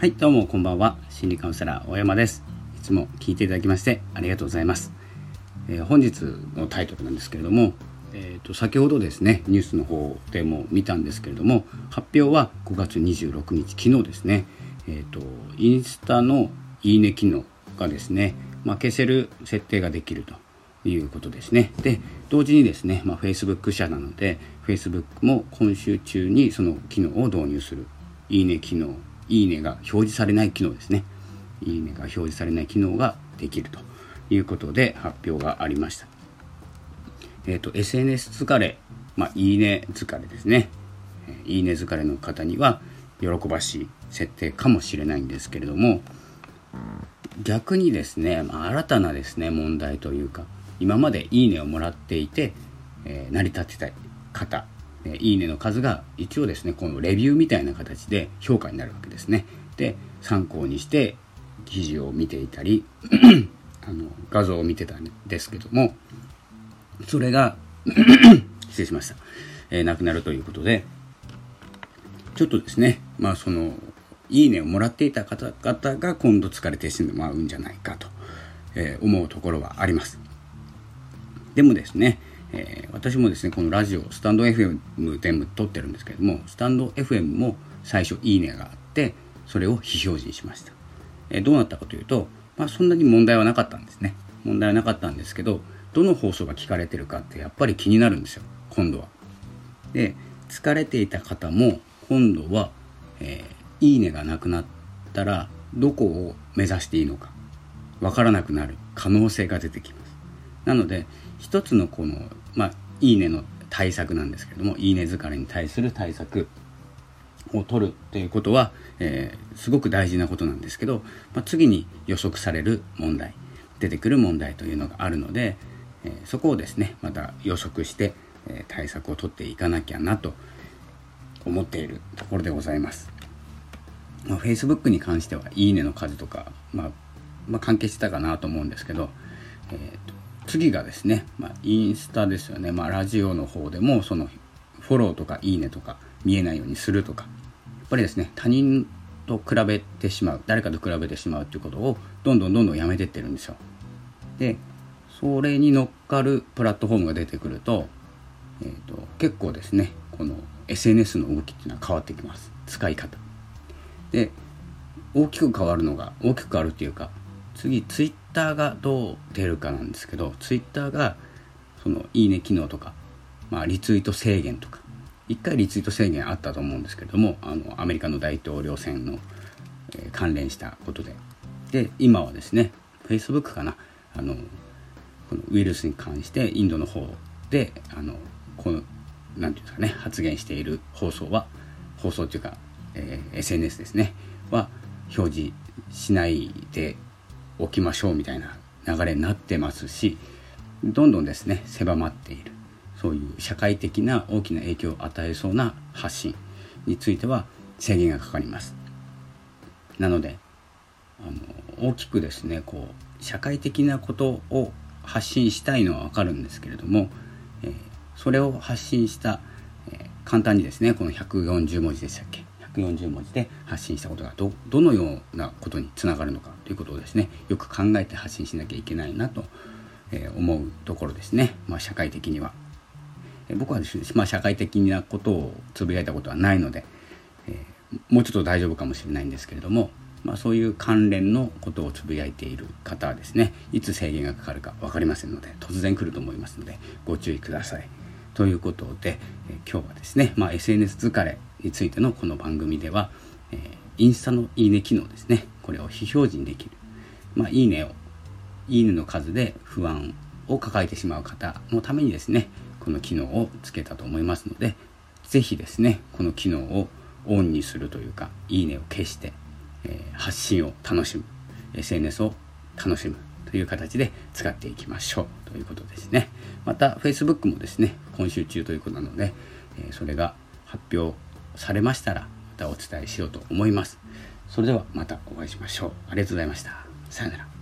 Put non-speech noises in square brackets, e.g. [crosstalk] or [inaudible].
はいどうもこんばんは。心理カウンセラー大山です。いつも聞いていただきましてありがとうございます、えー、本日のタイトルなんですけれどもえーと、先ほどですねニュースの方でも見たんですけれども発表は5月26日昨日ですね、えーと、インスタのいいね機能がですね、まあ、消せる設定ができるということですね。で同時にですね、まあ、Facebook 社なので Facebook も今週中にその機能を導入するいいね機能いいねが表示されない機能ですね。いいねが表示されない機能ができるということで発表がありました。えっ、ー、と SNS 疲れまあいいね疲れですね。いいね疲れの方には喜ばしい設定かもしれないんですけれども逆にですね、まあ、新たなですね問題というか今までいいねをもらっていて、えー、成り立ってた方えいいねの数が一応ですねこのレビューみたいな形で評価になるわけですね。で参考にして記事を見ていたり [clears throat] あの画像を見てたんですけどもそれが [clears throat] 失礼しました、えー、なくなるということでちょっとですねまあそのいいねをもらっていた方々が今度疲れてしまうんじゃないかと、えー、思うところはあります。でもですねえー、私もですねこのラジオスタンド FM 全部撮ってるんですけどもスタンド FM も最初いいねがあってそれを非表示にしました、えー、どうなったかというと、まあ、そんなに問題はなかったんですね。問題はなかったんですけどどの放送が聞かれてるかってやっぱり気になるんですよ今度は。で疲れていた方も今度は、えー、いいねがなくなったらどこを目指していいのかわからなくなる可能性が出てきます。なので一つのこのまあ、いいねの対策なんですけれども、いいね疲れに対する対策を取るということは、えー、すごく大事なことなんですけど、まあ、次に予測される問題、出てくる問題というのがあるので、えー、そこをですね、また予測して、えー、対策を取っていかなきゃなと思っているところでございます。まあ、Facebook に関しては、いいねの数とか、まあ、まあ、関係してたかなと思うんですけど、えーと次がですね、まあ、インスタですよね、まあ、ラジオの方でもそのフォローとかいいねとか見えないようにするとか。やっぱりですね他人と比べてしまう誰かと比べてしまうっていうことをどんどんどんどんやめてってるんですよ。でそれに乗っかるプラットフォームが出てくると,、えーと、結構ですねこの SNS の動きっていうのは変わってきます。使い方。で大きく変わるのが大きく変わるっていうか次ツイッターがどう出るかなんですけどツイッターがそのいいね機能とか、まあ、リツイート制限とか1回リツイート制限あったと思うんですけどもあのアメリカの大統領選の、えー、関連したことで。で今はですね Facebook かなあのこのウイルスに関してインドの方であのこの何て言うんですかね発言している放送は放送というか、えー、SNS ですねは表示しないでおきましょうみたいな流れになってますしどんどんですね狭まっている。そういう社会的な大きな影響を与えそうな発信については制限がかかります。なのであの大きくですねこう社会的なことを発信したいのは分かるんですけれども、えー、それを発信した、えー、簡単にですねこの140文字でしたっけ？140文字で発信したことがどどのようなことにつながるのかということをですねよく考えて発信しなきゃいけないなと、思うところですね、まあ、社会的には。僕はですね、まあ、社会的なことをつぶやいたことはないので、え、もうちょっと大丈夫かもしれないんですけれども、まあ、そういう関連のことをつぶやいている方はですねいつ制限がかかるか分かりませんので突然来ると思いますのでご注意ください。ということで、え今日はですね、まあ、SNS 疲れについてのこの番組では、え、インスタのいいね機能ですねこれを非表示にできる、まあ、いいねをいいねの数で不安を抱えてしまう方のためにですねこの機能をつけたと思いますので是非ですねこの機能をオンにするというかいいねを消して、えー、発信を楽しむ SNS を楽しむという形で使っていきましょうということですね。また Facebook もですね今週中ということなので、え、それが発表されましたらまたお伝えしようと思います。それではまたお会いしましょう。ありがとうございました。さよなら。